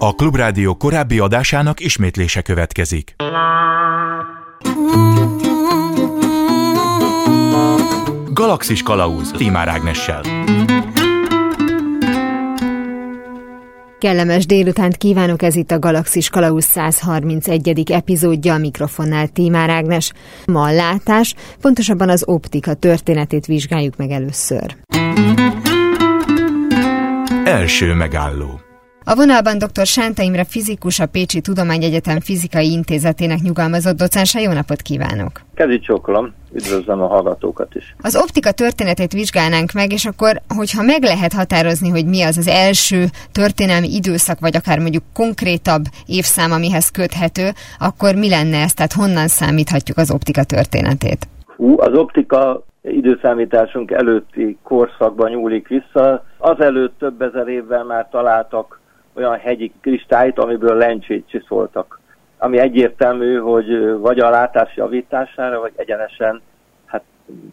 A Klubrádió korábbi adásának ismétlése következik. Galaxis Kalauz Timár Ágnessel. Kellemes délutánt kívánok, ez itt a Galaxis Kalausz 131. epizódja, a mikrofonnál Tímár Ágnes. Ma a látás, pontosabban az optika történetét vizsgáljuk meg először. Első megálló a vonalban dr. Sánta Imre fizikus, a Pécsi Tudományegyetem Fizikai Intézetének nyugalmazott docense. Jó napot kívánok! Kezi csókolom, üdvözlöm a hallgatókat is. Az optika történetét vizsgálnánk meg, és akkor, hogyha meg lehet határozni, hogy mi az az első történelmi időszak, vagy akár mondjuk konkrétabb évszám, amihez köthető, akkor mi lenne ez? Tehát honnan számíthatjuk az optika történetét? Hú, az optika időszámításunk előtti korszakban nyúlik vissza. Azelőtt több ezer évvel már találtak olyan hegyi kristályt, amiből lencsét csiszoltak. Ami egyértelmű, hogy vagy a látás javítására, vagy egyenesen hát,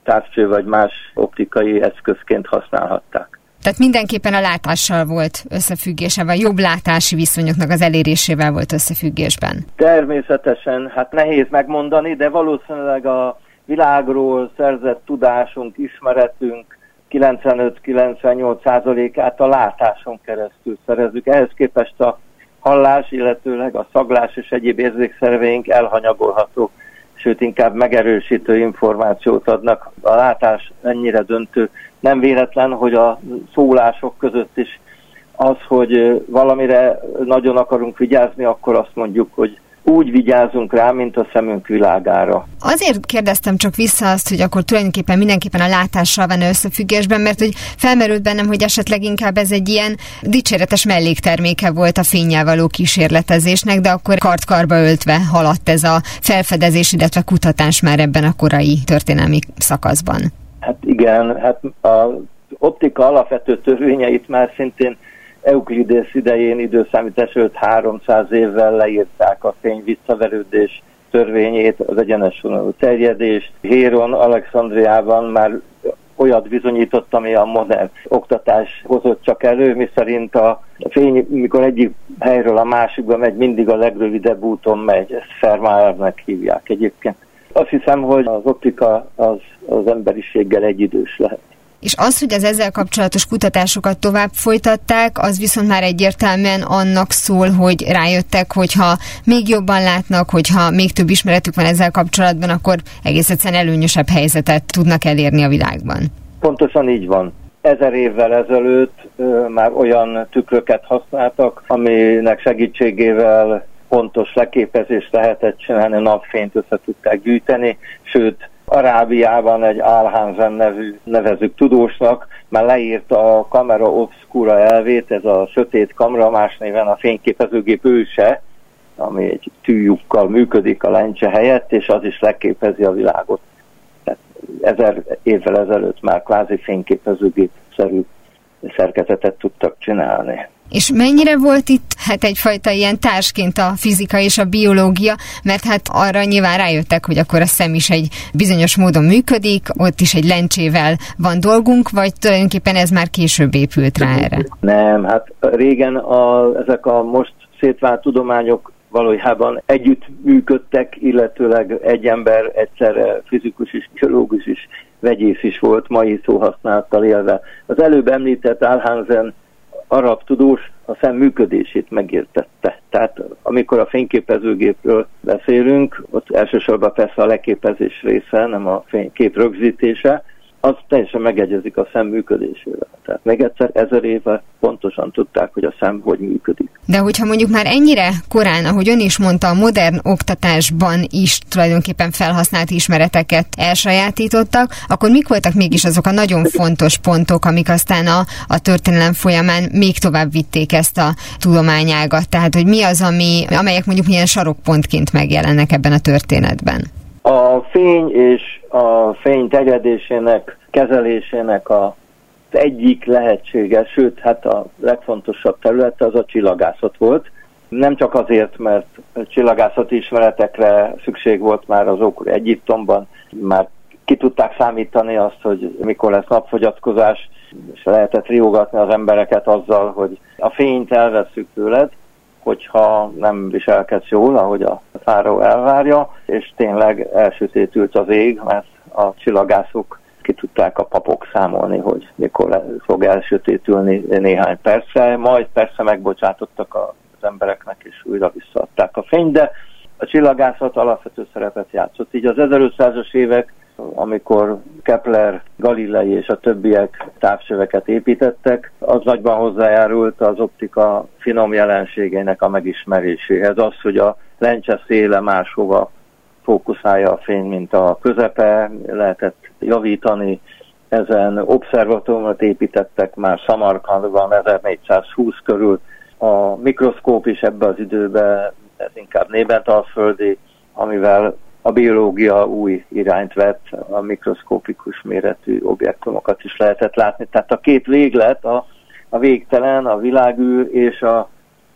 távcső vagy más optikai eszközként használhatták. Tehát mindenképpen a látással volt összefüggése, vagy jobb látási viszonyoknak az elérésével volt összefüggésben? Természetesen, hát nehéz megmondani, de valószínűleg a világról szerzett tudásunk, ismeretünk, 95-98%-át a látáson keresztül szerezzük. Ehhez képest a hallás, illetőleg a szaglás és egyéb érzékszerveink elhanyagolhatók, sőt inkább megerősítő információt adnak. A látás ennyire döntő. Nem véletlen, hogy a szólások között is az, hogy valamire nagyon akarunk vigyázni, akkor azt mondjuk, hogy úgy vigyázunk rá, mint a szemünk világára. Azért kérdeztem csak vissza azt, hogy akkor tulajdonképpen mindenképpen a látással van összefüggésben, mert hogy felmerült bennem, hogy esetleg inkább ez egy ilyen dicséretes mellékterméke volt a fényjel való kísérletezésnek, de akkor kart-karba öltve haladt ez a felfedezés, illetve kutatás már ebben a korai történelmi szakaszban. Hát igen, hát a optika alapvető törvényeit már szintén Euklidész idején időszámítás 5-300 évvel leírták a fény visszaverődés törvényét, az egyenes vonalú terjedést. Héron Alexandriában már olyat bizonyított, ami a modern oktatás hozott csak elő, miszerint a fény, mikor egyik helyről a másikba megy, mindig a legrövidebb úton megy, ezt Fermatnak hívják egyébként. Azt hiszem, hogy az optika az, az emberiséggel egyidős lehet és az, hogy az ezzel kapcsolatos kutatásokat tovább folytatták, az viszont már egyértelműen annak szól, hogy rájöttek, hogyha még jobban látnak, hogyha még több ismeretük van ezzel kapcsolatban, akkor egész egyszerűen előnyösebb helyzetet tudnak elérni a világban. Pontosan így van. Ezer évvel ezelőtt már olyan tükröket használtak, aminek segítségével pontos leképezést lehetett csinálni, napfényt össze tudták gyűjteni, sőt Arábiában egy Alhanzen nevű nevezük tudósnak, már leírta a kamera obscura elvét, ez a sötét kamera, más néven a fényképezőgép őse, ami egy tűjukkal működik a lencse helyett, és az is leképezi a világot. Tehát ezer évvel ezelőtt már kvázi fényképezőgép-szerű szerkezetet tudtak csinálni. És mennyire volt itt hát egyfajta ilyen társként a fizika és a biológia, mert hát arra nyilván rájöttek, hogy akkor a szem is egy bizonyos módon működik, ott is egy lencsével van dolgunk, vagy tulajdonképpen ez már később épült rá erre? Nem, hát régen a, ezek a most szétvált tudományok valójában együtt működtek, illetőleg egy ember egyszerre fizikus is, biológus is, vegyész is volt, mai szóhasználattal élve. Az előbb említett Alhansen arab tudós a szem működését megértette. Tehát amikor a fényképezőgépről beszélünk, ott elsősorban persze a leképezés része, nem a fénykép rögzítése, az teljesen megegyezik a szem működésével. Tehát még egyszer ezer éve pontosan tudták, hogy a szem hogy működik. De hogyha mondjuk már ennyire korán, ahogy ön is mondta, a modern oktatásban is tulajdonképpen felhasznált ismereteket elsajátítottak, akkor mik voltak mégis azok a nagyon fontos pontok, amik aztán a, a történelem folyamán még tovább vitték ezt a tudományágat? Tehát, hogy mi az, ami, amelyek mondjuk milyen sarokpontként megjelennek ebben a történetben? A fény és a fény terjedésének, kezelésének a az egyik lehetséges, sőt, hát a legfontosabb területe az a csillagászat volt. Nem csak azért, mert csillagászati ismeretekre szükség volt már az ókori Egyiptomban, már ki tudták számítani azt, hogy mikor lesz napfogyatkozás, és lehetett riogatni az embereket azzal, hogy a fényt elveszük tőled, hogyha nem viselkedsz jól, ahogy a fáró elvárja, és tényleg elsötétült az ég, mert a csillagászok ki tudták a papok számolni, hogy mikor fog elsötétülni néhány percre, majd persze megbocsátottak az embereknek, és újra visszaadták a fényt, de a csillagászat alapvető szerepet játszott. Így az 1500-as évek, amikor Kepler, Galilei és a többiek távcsöveket építettek, az nagyban hozzájárult az optika finom jelenségeinek a megismeréséhez. Az, hogy a lencse széle máshova fókuszálja a fény, mint a közepe, lehetett javítani ezen obszervatóriumot építettek már Samarkandban 1420 körül. A mikroszkóp is ebbe az időbe, ez inkább nébentalföldi, amivel a biológia új irányt vett, a mikroszkópikus méretű objektumokat is lehetett látni. Tehát a két véglet, a, a végtelen, a világűr és a,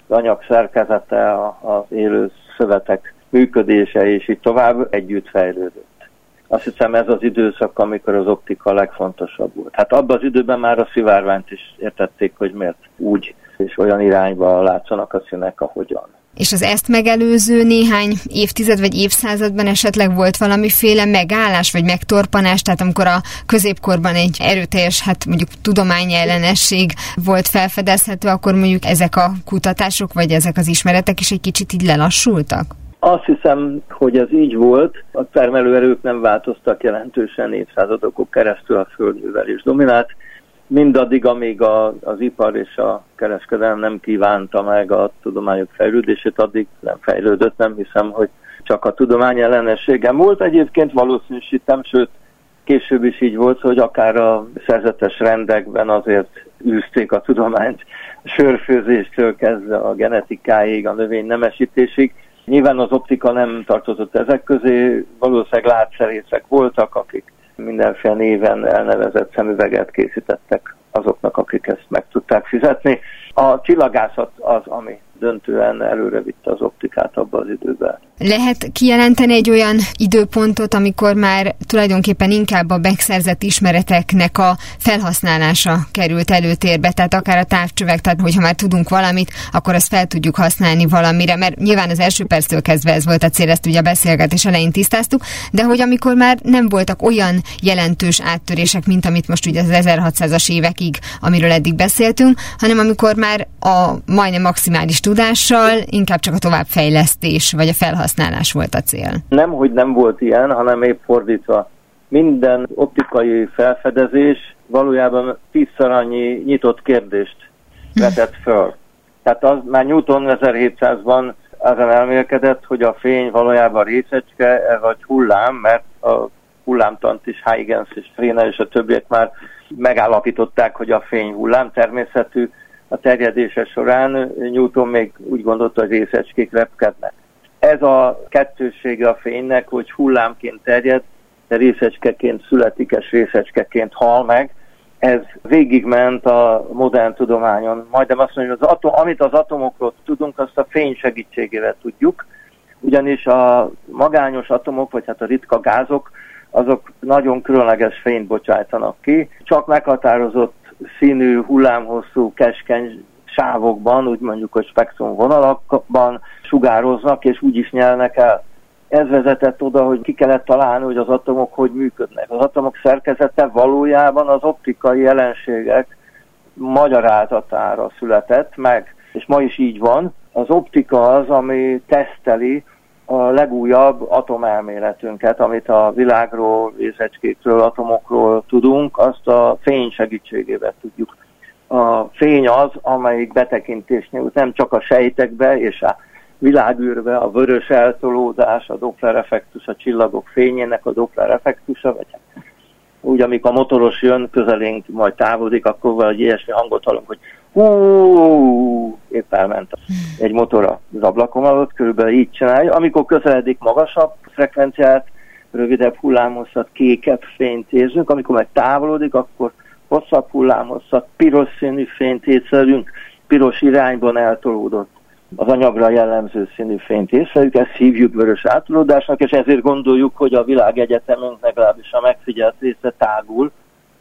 az anyag szerkezete, az élő szövetek működése és így tovább együtt fejlődött. Azt hiszem ez az időszak, amikor az optika legfontosabb volt. Hát abban az időben már a szivárványt is értették, hogy miért úgy és olyan irányba látszanak a színek, ahogyan. És az ezt megelőző néhány évtized vagy évszázadban esetleg volt valamiféle megállás vagy megtorpanás, tehát amikor a középkorban egy erőteljes, hát mondjuk tudományellenesség volt felfedezhető, akkor mondjuk ezek a kutatások vagy ezek az ismeretek is egy kicsit így lelassultak? Azt hiszem, hogy ez így volt. A termelőerők nem változtak jelentősen évszázadokon keresztül a földművelés dominált. Mindaddig, amíg a, az ipar és a kereskedelem nem kívánta meg a tudományok fejlődését, addig nem fejlődött, nem hiszem, hogy csak a tudomány ellenességem volt. Egyébként valószínűsítem, sőt, később is így volt, hogy akár a szerzetes rendekben azért űzték a tudományt, sörfőzéstől kezdve a genetikáig, a növény nemesítésig. Nyilván az optika nem tartozott ezek közé, valószínűleg látszerészek voltak, akik mindenféle néven elnevezett szemüveget készítettek azoknak, akik ezt meg tudták fizetni. A csillagászat az, ami döntően előre vitte az optikát abba az időben. Lehet kijelenteni egy olyan időpontot, amikor már tulajdonképpen inkább a megszerzett ismereteknek a felhasználása került előtérbe, tehát akár a távcsövek, tehát hogyha már tudunk valamit, akkor azt fel tudjuk használni valamire, mert nyilván az első perctől kezdve ez volt a cél, ezt ugye a beszélgetés elején tisztáztuk, de hogy amikor már nem voltak olyan jelentős áttörések, mint amit most ugye az 1600-as évekig, amiről eddig beszéltünk, hanem amikor már a majdnem maximális tudással, inkább csak a továbbfejlesztés vagy a felhasználás volt a cél. Nem, hogy nem volt ilyen, hanem épp fordítva. Minden optikai felfedezés valójában tízszer annyi nyitott kérdést vetett föl. Tehát az már Newton 1700-ban azon elmélkedett, hogy a fény valójában részecske vagy hullám, mert a hullámtant is Huygens és Fréna és a többiek már megállapították, hogy a fény hullám természetű, a terjedése során Newton még úgy gondolta, hogy részecskék repkednek. Ez a kettősége a fénynek, hogy hullámként terjed, de részecskeként születik, és részecskeként hal meg. Ez végigment a modern tudományon. Majdnem azt mondjuk, az atom, amit az atomokról tudunk, azt a fény segítségével tudjuk, ugyanis a magányos atomok, vagy hát a ritka gázok, azok nagyon különleges fényt bocsájtanak ki, csak meghatározott színű, hullámhosszú, keskeny sávokban, úgy mondjuk, hogy spektrum vonalakban sugároznak, és úgy is nyelnek el. Ez vezetett oda, hogy ki kellett találni, hogy az atomok hogy működnek. Az atomok szerkezete valójában az optikai jelenségek magyarázatára született meg, és ma is így van. Az optika az, ami teszteli a legújabb atomelméletünket, amit a világról, részecskékről, atomokról tudunk, azt a fény segítségével tudjuk. A fény az, amelyik betekintést nyújt nem csak a sejtekbe és a világűrbe, a vörös eltolódás, a Doppler effektus, a csillagok fényének a Doppler effektusa, vagy úgy, amikor a motoros jön közelénk, majd távolodik, akkor valahogy ilyesmi hangot hallunk, hogy hú, épp elment egy motor az ablakon alatt, körülbelül így csinálja. Amikor közeledik magasabb frekvenciát, rövidebb hullámhosszat, kékebb fényt érzünk, amikor meg távolodik, akkor hosszabb hullámhosszat, piros színű fényt észlelünk, piros irányban eltolódott az anyagra jellemző színű fényt észleljük, ezt hívjuk vörös átolódásnak, és ezért gondoljuk, hogy a világegyetemünk legalábbis a megfigyelt része tágul,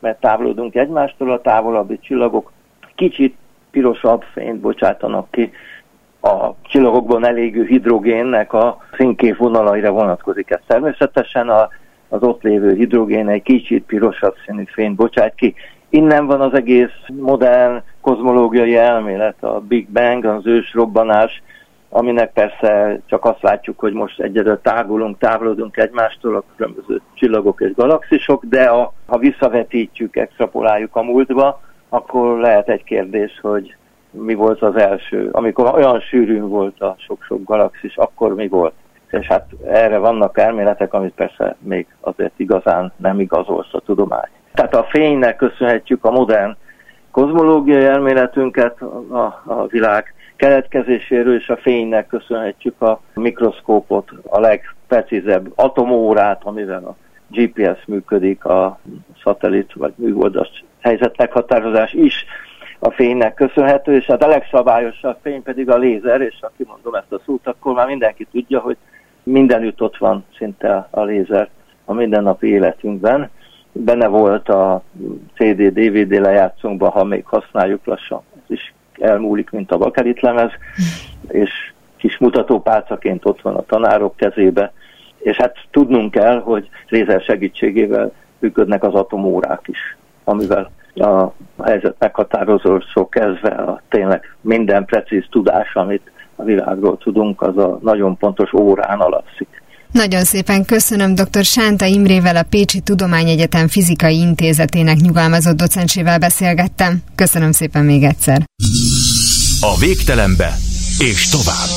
mert távolodunk egymástól, a távolabbi csillagok kicsit pirosabb fényt bocsátanak ki. a csillagokban elégő hidrogénnek a színkép vonalaira vonatkozik ez. Természetesen a, az ott lévő hidrogén egy kicsit pirosabb színű fényt bocsát ki. Innen van az egész modern kozmológiai elmélet, a Big Bang, az ős robbanás, aminek persze csak azt látjuk, hogy most egyedül tágulunk, távolodunk egymástól a különböző csillagok és galaxisok, de a, ha visszavetítjük, extrapoláljuk a múltba, akkor lehet egy kérdés, hogy mi volt az első. Amikor olyan sűrűn volt a sok-sok galaxis, akkor mi volt? És hát erre vannak elméletek, amit persze még azért igazán nem igazolsz a tudomány. Tehát a fénynek köszönhetjük a modern kozmológiai elméletünket, a, a világ keletkezéséről, és a fénynek köszönhetjük a mikroszkópot, a legprecízebb atomórát, amivel a GPS működik, a szatellit vagy műholdas helyzet meghatározás is a fénynek köszönhető, és hát a legszabályosabb fény pedig a lézer, és ha kimondom ezt a szót, akkor már mindenki tudja, hogy mindenütt ott van szinte a lézer a mindennapi életünkben. Benne volt a CD-DVD lejátszónkban, ha még használjuk lassan, ez is elmúlik, mint a bakelit lemez, és kis mutatópálcaként ott van a tanárok kezébe, és hát tudnunk kell, hogy lézer segítségével működnek az atomórák is, amivel a helyzet meghatározószó kezdve a tényleg minden precíz tudás, amit a világról tudunk, az a nagyon pontos órán alapszik. Nagyon szépen köszönöm dr. Sánta Imrével, a Pécsi Tudományegyetem Fizikai Intézetének nyugalmazott docensével beszélgettem. Köszönöm szépen még egyszer. A végtelenbe és tovább.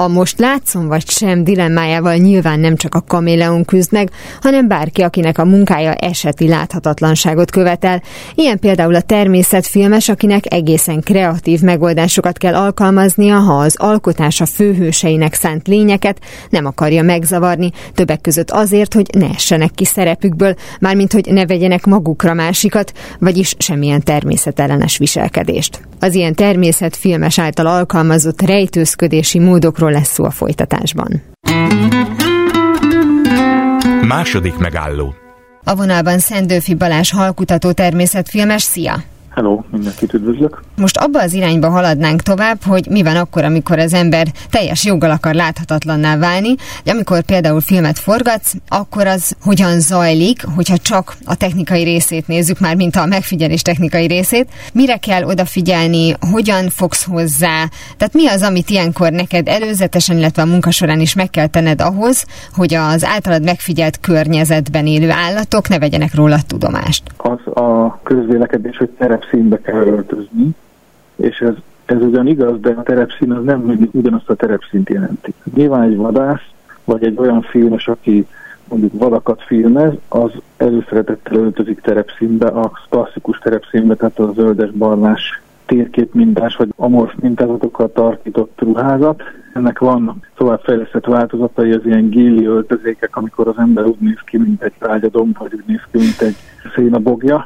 A most látszom vagy sem dilemmájával nyilván nem csak a kaméleon küzd meg, hanem bárki, akinek a munkája eseti láthatatlanságot követel. Ilyen például a természetfilmes, akinek egészen kreatív megoldásokat kell alkalmaznia, ha az alkotása főhőseinek szánt lényeket nem akarja megzavarni, többek között azért, hogy ne essenek ki szerepükből, mármint hogy ne vegyenek magukra másikat, vagyis semmilyen természetellenes viselkedést. Az ilyen természetfilmes által alkalmazott rejtőzködési módokról Erről lesz szó a folytatásban. Második megálló. A vonalban Szendőfi Balázs halkutató természetfilmes. Szia! Hello, mindenkit üdvözlök. Most abba az irányba haladnánk tovább, hogy mi van akkor, amikor az ember teljes joggal akar láthatatlanná válni, de amikor például filmet forgatsz, akkor az hogyan zajlik, hogyha csak a technikai részét nézzük már, mint a megfigyelés technikai részét, mire kell odafigyelni, hogyan fogsz hozzá, tehát mi az, amit ilyenkor neked előzetesen, illetve a munka során is meg kell tenned ahhoz, hogy az általad megfigyelt környezetben élő állatok ne vegyenek róla tudomást? Az a közvélekedés, hogy terep terepszínbe kell öltözni, és ez, ez ugyan igaz, de a terepszín az nem mindig ugyanazt a terepszínt jelenti. Nyilván egy vadász, vagy egy olyan filmes, aki mondjuk valakat filmez, az előszeretettel öltözik terepszínbe, a klasszikus terepszínbe, tehát a zöldes barnás térkép mintás, vagy amorf mintázatokkal tartított ruházat. Ennek van továbbfejlesztett változatai, az ilyen gilli öltözékek, amikor az ember úgy néz ki, mint egy rágyadomb, vagy úgy néz ki, mint egy szénabogja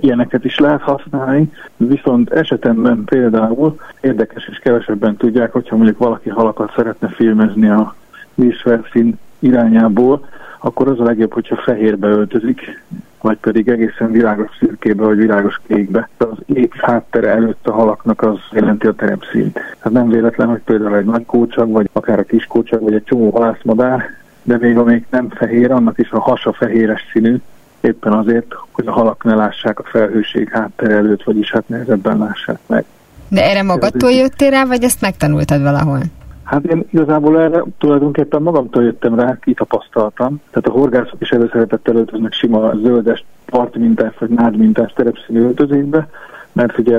ilyeneket is lehet használni, viszont esetemben például érdekes és kevesebben tudják, hogyha mondjuk valaki halakat szeretne filmezni a vízfelszín irányából, akkor az a legjobb, hogyha fehérbe öltözik, vagy pedig egészen világos szürkébe, vagy világos kékbe. Az ég háttere előtt a halaknak az jelenti a terepszínt. Tehát nem véletlen, hogy például egy nagy kócsag, vagy akár a kis kócsag, vagy egy csomó halászmadár, de még amíg nem fehér, annak is a hasa fehéres színű, éppen azért, hogy a halak ne lássák a felhőség háttere előtt, vagyis hát nehezebben lássák meg. De erre magadtól jöttél rá, vagy ezt megtanultad valahol? Hát én igazából erre tulajdonképpen magamtól jöttem rá, kitapasztaltam. Tehát a horgászok is előszeretettel öltöznek sima zöldes partmintás vagy nádmintás terepszínű öltözékbe, mert ugye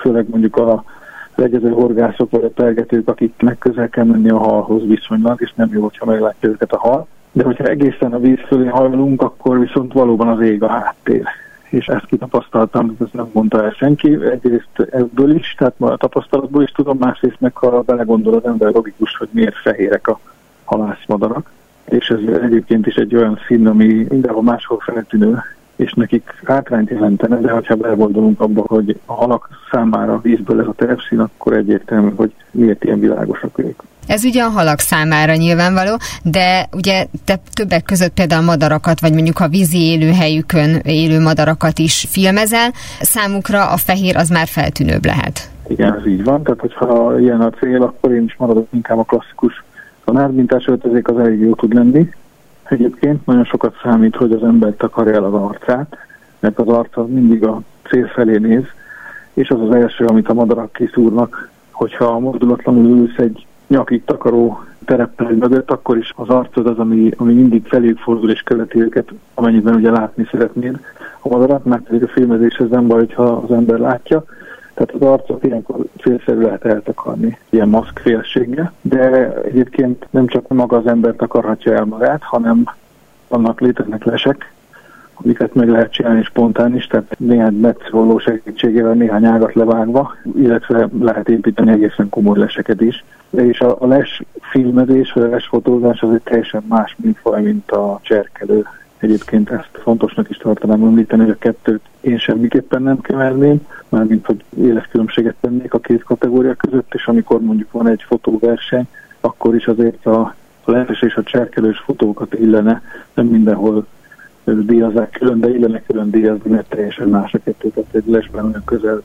főleg mondjuk a legyező horgászok vagy a pergetők, akiknek közel kell menni a halhoz viszonylag, és nem jó, hogyha meglátja őket a hal de hogyha egészen a víz fölé hajlunk, akkor viszont valóban az ég a háttér. És ezt kitapasztaltam, ezt nem mondta el senki. Egyrészt ebből is, tehát a tapasztalatból is tudom, másrészt meg ha belegondol az ember logikus, hogy miért fehérek a halászmadarak. És ez egyébként is egy olyan szín, ami mindenhol máshol feltűnő, és nekik hátrányt jelentene, de ha belegondolunk abba, hogy a halak számára a vízből ez a terepszín, akkor egyértelmű, hogy miért ilyen világosak ők. Ez ugye a halak számára nyilvánvaló, de ugye te többek között például madarakat, vagy mondjuk a vízi élőhelyükön élő madarakat is filmezel, számukra a fehér az már feltűnőbb lehet. Igen, ez így van. Tehát, hogyha ilyen a cél, akkor én is maradok inkább a klasszikus tanármintás öltözék, az elég jó tud lenni. Egyébként nagyon sokat számít, hogy az ember takarja el az arcát, mert az arca mindig a cél felé néz, és az az első, amit a madarak kiszúrnak, hogyha mozdulatlanul ülsz egy nyakig takaró tereppel mögött, akkor is az arcod az, ami, ami mindig feléjük fordul és követi őket, amennyiben ugye látni szeretnéd a madarat, mert pedig a filmezés ez nem baj, ha az ember látja, tehát az arcot ilyenkor félszerű lehet eltakarni, ilyen maszk félsége, de egyébként nem csak maga az ember takarhatja el magát, hanem vannak léteznek lesek, amiket meg lehet csinálni spontán is, tehát néhány megszóló segítségével néhány ágat levágva, illetve lehet építeni egészen komoly leseket is. És a, a les filmezés, vagy a les fotózás az egy teljesen más műfaj, mint a cserkelő. Egyébként ezt fontosnak is tartanám említeni, hogy a kettőt én semmiképpen nem keverném, mármint hogy éles különbséget tennék a két kategória között, és amikor mondjuk van egy fotóverseny, akkor is azért a, lehes és a cserkelős fotókat illene nem mindenhol díjazzák külön, de illene külön díjazni, mert teljesen más a kettő, tehát egy lesben olyan közel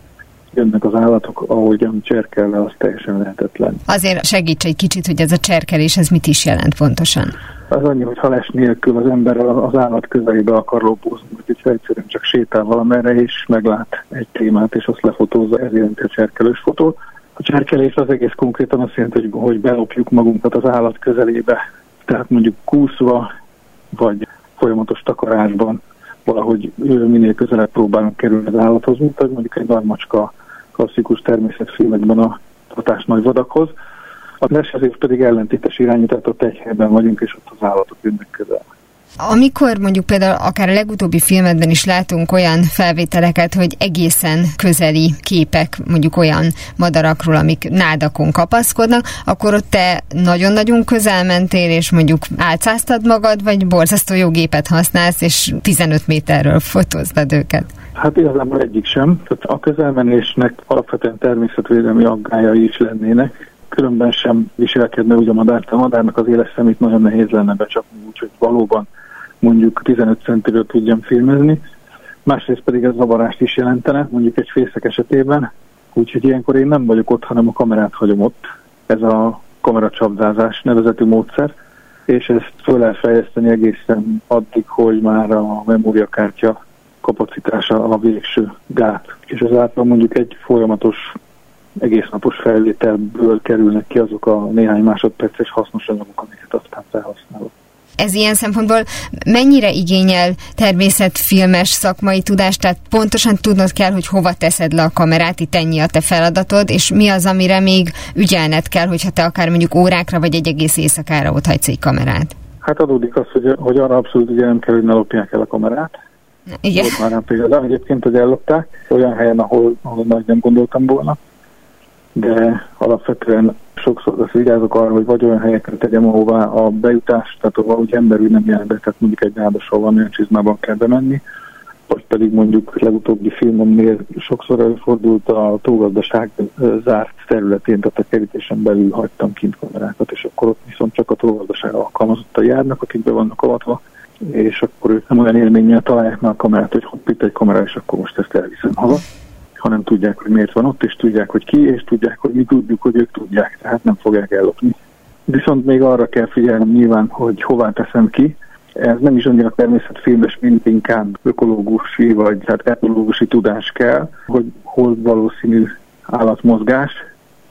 jönnek az állatok, ahogyan cserkelve, az teljesen lehetetlen. Azért segíts egy kicsit, hogy ez a cserkelés, ez mit is jelent pontosan? Az annyi, hogy hales nélkül az ember az állat közelébe akar lópózni, hogy egyszerűen csak sétál valamerre, és meglát egy témát, és azt lefotózza, ez jelenti a cserkelős fotó. A cserkelés az egész konkrétan azt jelenti, hogy, hogy belopjuk magunkat az állat közelébe, tehát mondjuk kúszva, vagy folyamatos takarásban valahogy minél közelebb próbálunk kerülni az állathoz, mint hogy mondjuk egy nagy macska klasszikus természetfilmekben a hatás nagy vadakhoz. A lesezés pedig ellentétes irányú, tehát ott egy helyben vagyunk, és ott az állatok jönnek közel. Amikor mondjuk például akár a legutóbbi filmedben is látunk olyan felvételeket, hogy egészen közeli képek mondjuk olyan madarakról, amik nádakon kapaszkodnak, akkor ott te nagyon-nagyon közel mentél, és mondjuk álcáztad magad, vagy borzasztó jó gépet használsz, és 15 méterről fotóztad őket? Hát igazából egyik sem. Tehát a közelmenésnek alapvetően természetvédelmi aggájai is lennének, különben sem viselkedne úgy a madár. A madárnak az éles szemét nagyon nehéz lenne becsapni, úgyhogy valóban mondjuk 15 centiről tudjam filmezni, másrészt pedig ez zavarást is jelentene, mondjuk egy fészek esetében, úgyhogy ilyenkor én nem vagyok ott, hanem a kamerát hagyom ott. Ez a kameracsapdázás nevezetű módszer, és ezt föl lehet fejleszteni egészen addig, hogy már a memóriakártya kapacitása a végső gát. És ezáltal mondjuk egy folyamatos egész napos felvételből kerülnek ki azok a néhány másodperces hasznos anyagok, amiket aztán felhasználok ez ilyen szempontból mennyire igényel természetfilmes szakmai tudást, tehát pontosan tudnod kell, hogy hova teszed le a kamerát, itt ennyi a te feladatod, és mi az, amire még ügyelned kell, hogyha te akár mondjuk órákra vagy egy egész éjszakára ott hagysz egy kamerát? Hát adódik az, hogy, hogy arra abszolút ugye nem kell, hogy ne lopják el a kamerát. Igen. Volt már nem például egyébként, hogy ellopták, olyan helyen, ahol, ahol nagy nem gondoltam volna de alapvetően sokszor azt vigyázok arra, hogy vagy olyan helyekre tegyem, ahová a bejutás, tehát ahol úgy emberül nem jár be, tehát mondjuk egy nádas, van olyan csizmában kell bemenni, vagy pedig mondjuk legutóbbi filmomnél sokszor előfordult a tógazdaság zárt területén, tehát a kerítésen belül hagytam kint kamerákat, és akkor ott viszont csak a tógazdaság alkalmazottan járnak, akik be vannak avatva, és akkor ők nem olyan élménnyel találják már a kamerát, hogy hopp, itt egy kamera, és akkor most ezt elviszem haza hanem tudják, hogy miért van ott, és tudják, hogy ki, és tudják, hogy mi tudjuk, hogy ők tudják, tehát nem fogják ellopni. Viszont még arra kell figyelnem nyilván, hogy hová teszem ki. Ez nem is annyira természetfilmes, mint inkább ökológusi vagy hát etológusi tudás kell, hogy hol valószínű állatmozgás.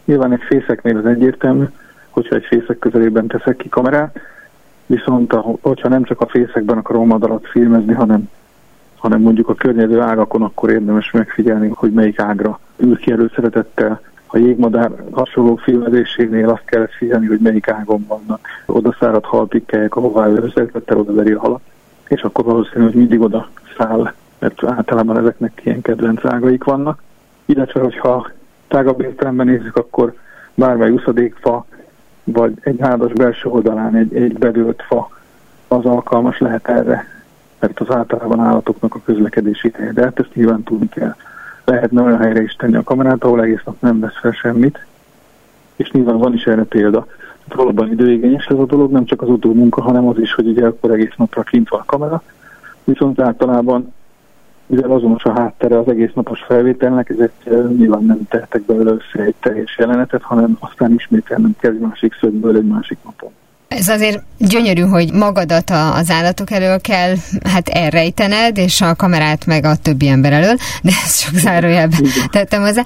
Nyilván egy fészeknél az egyértelmű, hogyha egy fészek közelében teszek ki kamerát, viszont hogyha nem csak a fészekben akarom madarat filmezni, hanem hanem mondjuk a környező ágakon akkor érdemes megfigyelni, hogy melyik ágra ül ki előszeretettel. A jégmadár hasonló filmezésénél azt kellett figyelni, hogy melyik ágon vannak. Oda száradt halpikkelyek, ahová ő előszeretettel oda veri a halat, és akkor valószínű, hogy mindig oda száll, mert általában ezeknek ilyen kedvenc ágaik vannak. Illetve, hogyha tágabb értelemben nézzük, akkor bármely uszadékfa, vagy egy hádas belső oldalán egy, egy bedőlt fa, az alkalmas lehet erre mert az általában állatoknak a közlekedési helye, de hát ezt nyilván tudni kell. Lehetne olyan helyre is tenni a kamerát, ahol egész nap nem vesz fel semmit, és nyilván van is erre példa. Hát valóban időigényes ez a dolog, nem csak az utó munka, hanem az is, hogy ugye akkor egész napra kint van a kamera, viszont általában mivel azonos a háttere az egész napos felvételnek, ezért nyilván nem tehetek belőle össze egy teljes jelenetet, hanem aztán ismételnem kell egy másik szögből egy másik napon. Ez azért gyönyörű, hogy magadat az állatok elől kell hát elrejtened, és a kamerát meg a többi ember elől, de ezt sok zárójelben tettem hozzá.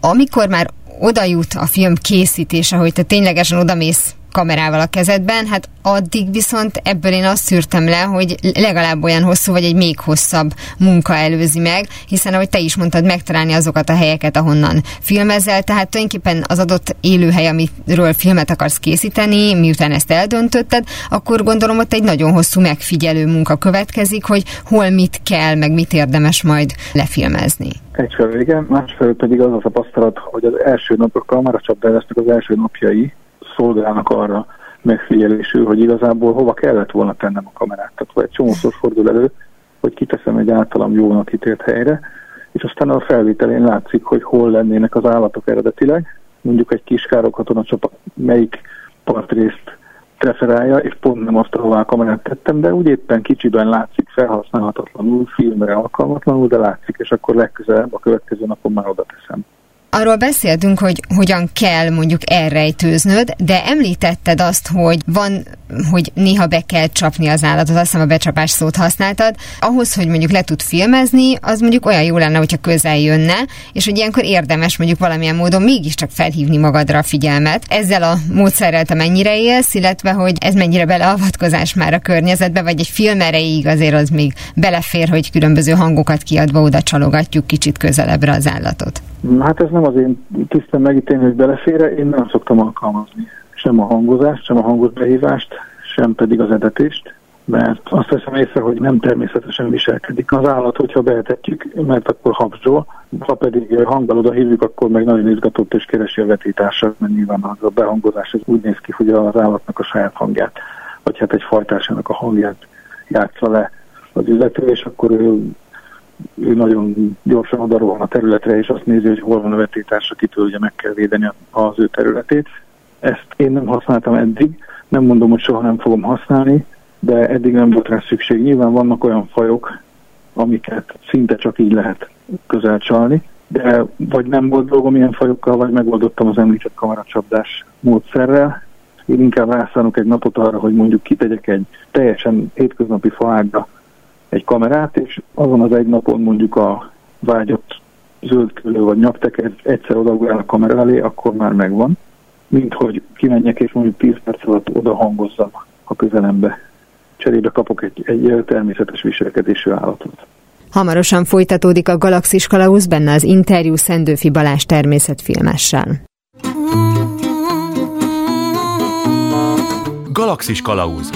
Amikor már oda jut a film készítése, hogy te ténylegesen odamész kamerával a kezedben, hát addig viszont ebből én azt szűrtem le, hogy legalább olyan hosszú, vagy egy még hosszabb munka előzi meg, hiszen ahogy te is mondtad, megtalálni azokat a helyeket, ahonnan filmezel, tehát tulajdonképpen az adott élőhely, amiről filmet akarsz készíteni, miután ezt eldöntötted, akkor gondolom ott egy nagyon hosszú megfigyelő munka következik, hogy hol mit kell, meg mit érdemes majd lefilmezni. Egyfelől igen, másfelől pedig az a tapasztalat, hogy az első napok kameracsapdázásnak az első napjai szolgálnak arra megfigyelésű, hogy igazából hova kellett volna tennem a kamerát. Tehát egy csomószor fordul elő, hogy kiteszem egy általam jónak ítélt helyre, és aztán a felvételén látszik, hogy hol lennének az állatok eredetileg. Mondjuk egy kis a csapat melyik partrészt preferálja, és pont nem azt, ahová a kamerát tettem, de úgy éppen kicsiben látszik felhasználhatatlanul, filmre alkalmatlanul, de látszik, és akkor legközelebb a következő napon már oda teszem. Arról beszéltünk, hogy hogyan kell mondjuk elrejtőznöd, de említetted azt, hogy van, hogy néha be kell csapni az állatot, azt hiszem a becsapás szót használtad. Ahhoz, hogy mondjuk le tud filmezni, az mondjuk olyan jó lenne, hogyha közel jönne, és hogy ilyenkor érdemes mondjuk valamilyen módon mégiscsak felhívni magadra a figyelmet. Ezzel a módszerrel te mennyire élsz, illetve hogy ez mennyire beleavatkozás már a környezetbe, vagy egy film erejéig azért az még belefér, hogy különböző hangokat kiadva oda csalogatjuk kicsit közelebbre az állatot. Hát ez nem az én tisztem megítélni, hogy belefére, én nem szoktam alkalmazni sem a hangozást, sem a hangos behívást, sem pedig az edetést, mert azt veszem észre, hogy nem természetesen viselkedik az állat, hogyha behetetjük, mert akkor habzsol, ha pedig hanggal oda hívjuk, akkor meg nagyon izgatott és keresi a vetítársat, mert nyilván az a behangozás ez úgy néz ki, hogy az állatnak a saját hangját, vagy hát egy fajtásának a hangját játsza le az illető, és akkor ő ő nagyon gyorsan odarohan a területre, és azt nézi, hogy hol van a vetétársa, kitől ugye meg kell védeni az ő területét. Ezt én nem használtam eddig, nem mondom, hogy soha nem fogom használni, de eddig nem volt rá szükség. Nyilván vannak olyan fajok, amiket szinte csak így lehet közel csalni, de vagy nem volt dolgom ilyen fajokkal, vagy megoldottam az említett kameracsapdás módszerrel. Én inkább rászánok egy napot arra, hogy mondjuk kitegyek egy teljesen hétköznapi faágra egy kamerát, és azon az egy napon mondjuk a vágyott zöldkülő vagy nyakteker egyszer odaugrál a kamera elé, akkor már megvan. Mint hogy kimenjek és mondjuk 10 perc alatt oda hangozzam a közelembe. Cserébe kapok egy, egy természetes viselkedésű állatot. Hamarosan folytatódik a Galaxis Kalausz, benne az interjú Szendőfi Balázs természetfilmessel. Galaxis Kalauz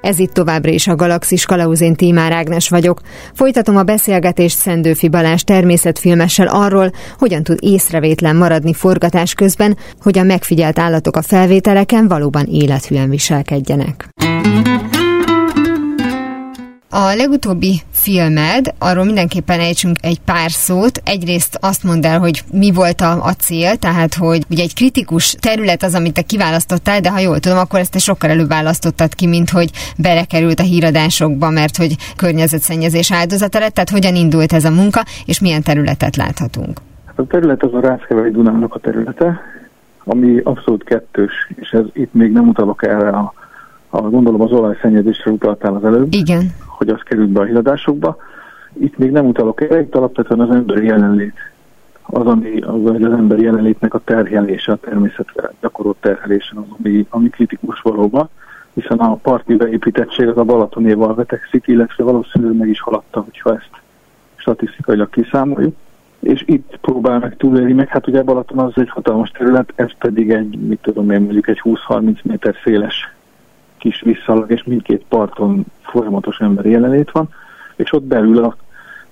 Ez itt továbbra is a Galaxis Kalauzén Tímár Ágnes vagyok. Folytatom a beszélgetést Szendőfi Balázs természetfilmessel arról, hogyan tud észrevétlen maradni forgatás közben, hogy a megfigyelt állatok a felvételeken valóban élethűen viselkedjenek. A legutóbbi filmed, arról mindenképpen ejtsünk egy pár szót. Egyrészt azt mondd el, hogy mi volt a, a cél, tehát hogy ugye egy kritikus terület az, amit te kiválasztottál, de ha jól tudom, akkor ezt te sokkal előbb választottad ki, mint hogy belekerült a híradásokba, mert hogy környezetszennyezés áldozata lett. Tehát hogyan indult ez a munka, és milyen területet láthatunk? A terület az a Rászkevei Dunának a területe, ami abszolút kettős, és ez itt még nem utalok erre a, a gondolom az olajszennyezésre utaltál az előbb. Igen hogy az került be a híradásokba. Itt még nem utalok erre, itt alapvetően az emberi jelenlét az, ami az, az emberi jelenlétnek a terhelése, a természetre gyakorolt terhelése az, ami, ami kritikus valóban, hiszen a parti beépítettség az a Balatonéval vetekszik, illetve valószínűleg meg is haladta, hogyha ezt statisztikailag kiszámoljuk. És itt próbál meg túlélni, meg hát ugye Balaton az egy hatalmas terület, ez pedig egy, mit tudom én, mondjuk egy 20-30 méter széles kis visszalag, és mindkét parton folyamatos emberi jelenlét van, és ott belül a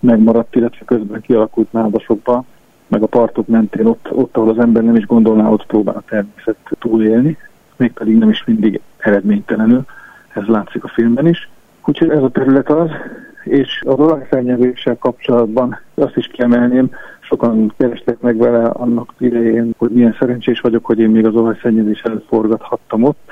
megmaradt, illetve közben kialakult nádasokban, meg a partok mentén, ott, ott, ahol az ember nem is gondolná, ott próbál a természet túlélni, mégpedig nem is mindig eredménytelenül, ez látszik a filmben is. Úgyhogy ez a terület az, és az olajszennyezéssel kapcsolatban azt is kiemelném, sokan kerestek meg vele annak idején, hogy milyen szerencsés vagyok, hogy én még az olajszennyezés előtt forgathattam ott,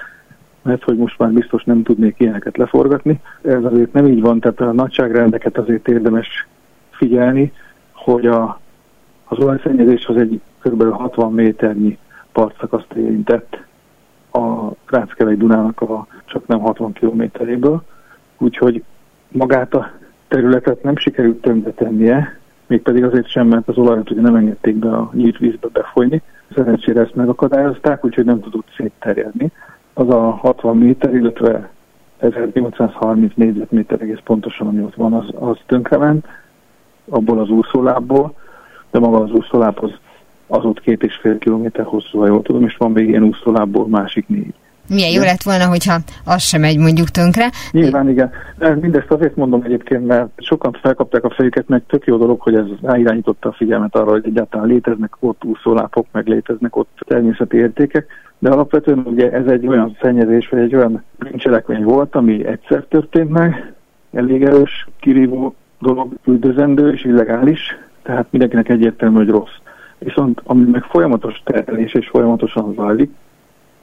mert hogy most már biztos nem tudnék ilyeneket leforgatni. Ez azért nem így van, tehát a nagyságrendeket azért érdemes figyelni, hogy a, az olajszennyezés az egy kb. 60 méternyi partszakaszt érintett a Ráckevei Dunának a csak nem 60 kilométeréből, úgyhogy magát a területet nem sikerült tönkretennie, mégpedig azért sem, mert az olajat ugye nem engedték be a nyílt vízbe befolyni. Szerencsére ezt megakadályozták, úgyhogy nem tudott szétterjedni. Az a 60 méter, illetve 1830 négyzetméter egész pontosan, ami ott van, az, az tönkrement abból az úszólábból, de maga az úszóláb az, az ott két és fél kilométer hosszú, ha jól tudom, és van még ilyen úszólábból másik négy. Milyen jó lett volna, hogyha az sem megy mondjuk tönkre. Nyilván igen. Mindezt azért mondom egyébként, mert sokan felkapták a fejüket, meg tök jó dolog, hogy ez ráirányította a figyelmet arra, hogy egyáltalán léteznek ott úszólápok, meg léteznek ott természeti értékek, de alapvetően ugye ez egy olyan szennyezés, vagy egy olyan bűncselekmény volt, ami egyszer történt meg, elég erős, kirívó dolog, üldözendő és illegális, tehát mindenkinek egyértelmű, hogy rossz. Viszont ami meg folyamatos terelés és folyamatosan zajlik,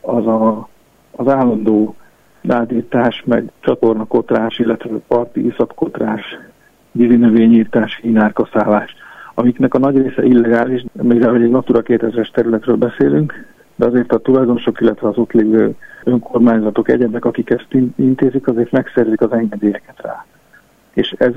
az a az állandó nádítás, meg csatornakotrás, illetve parti iszapkotrás, vízinövényírtás, hínárkaszállás, amiknek a nagy része illegális, mivel egy Natura 2000-es területről beszélünk, de azért a tulajdonosok, illetve az ott lévő önkormányzatok, egyebek, akik ezt intézik, azért megszerzik az engedélyeket rá. És ez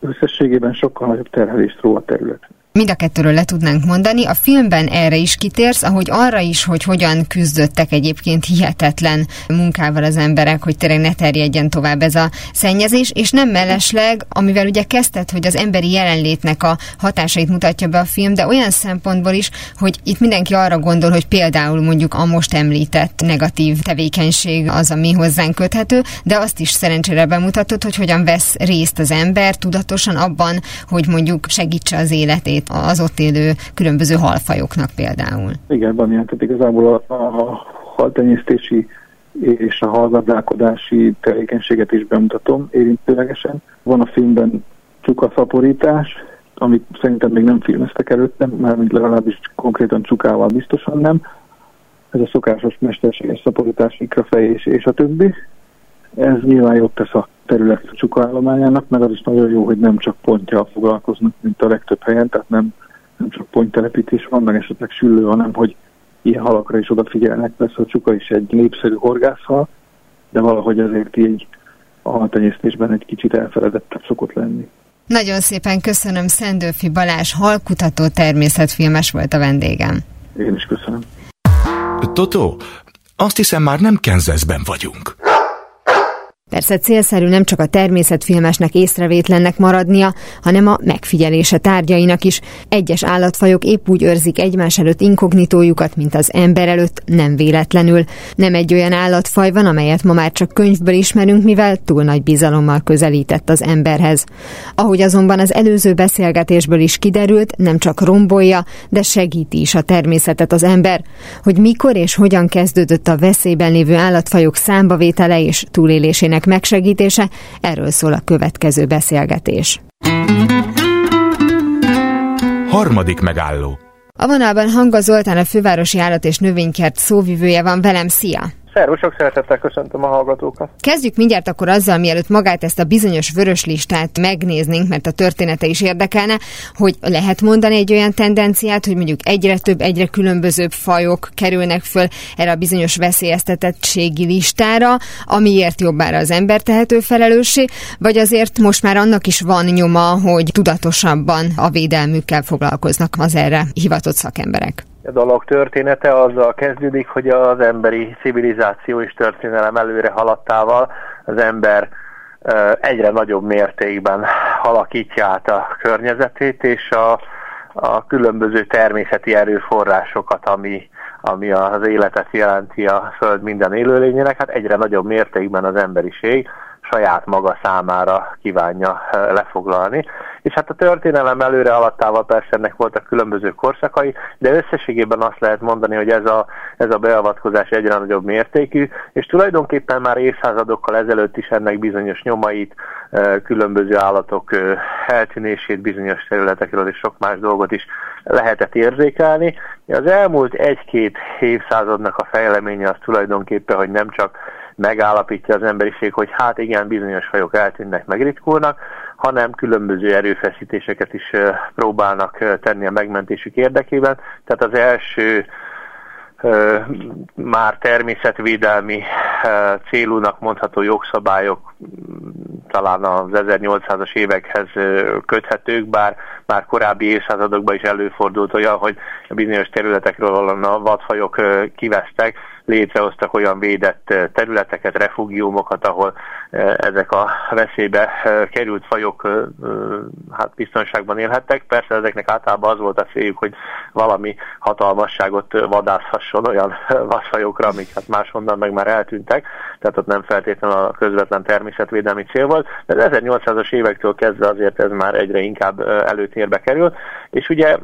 összességében sokkal nagyobb terhelést ró a terület mind a kettőről le tudnánk mondani. A filmben erre is kitérsz, ahogy arra is, hogy hogyan küzdöttek egyébként hihetetlen munkával az emberek, hogy tényleg ne terjedjen tovább ez a szennyezés, és nem mellesleg, amivel ugye kezdted, hogy az emberi jelenlétnek a hatásait mutatja be a film, de olyan szempontból is, hogy itt mindenki arra gondol, hogy például mondjuk a most említett negatív tevékenység az, ami hozzánk köthető, de azt is szerencsére bemutatod, hogy hogyan vesz részt az ember tudatosan abban, hogy mondjuk segítse az életét az ott élő különböző halfajoknak például. Igen, van ilyen, tehát igazából a, a haltenyésztési és a halgazdálkodási tevékenységet is bemutatom érintőlegesen. Van a filmben csukaszaporítás, amit szerintem még nem filmeztek előtte, mint legalábbis konkrétan csukával biztosan nem. Ez a szokásos mesterséges szaporítás, mikrofejés és a többi. Ez nyilván jót tesz a terület csukaállományának, meg az is nagyon jó, hogy nem csak pontja foglalkoznak, mint a legtöbb helyen, tehát nem, nem csak ponttelepítés van, meg esetleg süllő, hanem hogy ilyen halakra is odafigyelnek. Persze a csuka is egy népszerű horgászhal, de valahogy azért így a haltenyésztésben egy kicsit elfeledett szokott lenni. Nagyon szépen köszönöm, Szendőfi Balázs, halkutató természetfilmes volt a vendégem. Én is köszönöm. Totó, azt hiszem már nem Kenzeszben vagyunk. Persze célszerű nem csak a természetfilmesnek észrevétlennek maradnia, hanem a megfigyelése tárgyainak is. Egyes állatfajok épp úgy őrzik egymás előtt inkognitójukat, mint az ember előtt, nem véletlenül. Nem egy olyan állatfaj van, amelyet ma már csak könyvből ismerünk, mivel túl nagy bizalommal közelített az emberhez. Ahogy azonban az előző beszélgetésből is kiderült, nem csak rombolja, de segíti is a természetet az ember. Hogy mikor és hogyan kezdődött a veszélyben lévő állatfajok számbavétele és túlélésének ennek megsegítése, erről szól a következő beszélgetés. Harmadik megálló a vonalban Hanga Zoltán, a fővárosi állat és növénykert szóvivője van velem. Szia! Szervus, sok szeretettel köszöntöm a hallgatókat. Kezdjük mindjárt akkor azzal, mielőtt magát ezt a bizonyos vörös listát megnéznénk, mert a története is érdekelne, hogy lehet mondani egy olyan tendenciát, hogy mondjuk egyre több, egyre különbözőbb fajok kerülnek föl erre a bizonyos veszélyeztetettségi listára, amiért jobbára az ember tehető felelőssé, vagy azért most már annak is van nyoma, hogy tudatosabban a védelmükkel foglalkoznak az erre hivatott szakemberek. A dolog története azzal kezdődik, hogy az emberi civilizáció és történelem előre haladtával az ember egyre nagyobb mértékben alakítja át a környezetét, és a, a különböző természeti erőforrásokat, ami, ami az életet jelenti a Föld minden élőlényének, hát egyre nagyobb mértékben az emberiség saját maga számára kívánja lefoglalni. És hát a történelem előre alattával persze ennek voltak különböző korszakai, de összességében azt lehet mondani, hogy ez a, ez a beavatkozás egyre nagyobb mértékű, és tulajdonképpen már évszázadokkal ezelőtt is ennek bizonyos nyomait, különböző állatok eltűnését bizonyos területekről és sok más dolgot is lehetett érzékelni. Az elmúlt egy-két évszázadnak a fejleménye az tulajdonképpen, hogy nem csak megállapítja az emberiség, hogy hát igen, bizonyos fajok eltűnnek, megritkulnak, hanem különböző erőfeszítéseket is próbálnak tenni a megmentésük érdekében. Tehát az első már természetvédelmi célúnak mondható jogszabályok talán az 1800-as évekhez köthetők, bár már korábbi évszázadokban is előfordult olyan, hogy bizonyos területekről a vadfajok kivesztek, létrehoztak olyan védett területeket, refugiumokat, ahol ezek a veszélybe került fajok hát biztonságban élhettek. Persze ezeknek általában az volt a céljuk, hogy valami hatalmasságot vadászhasson olyan vadfajokra, amik hát máshonnan meg már eltűntek, tehát ott nem feltétlenül a közvetlen természetvédelmi cél volt, de az 1800-as évektől kezdve azért ez már egyre inkább előtérbe kerül, és ugye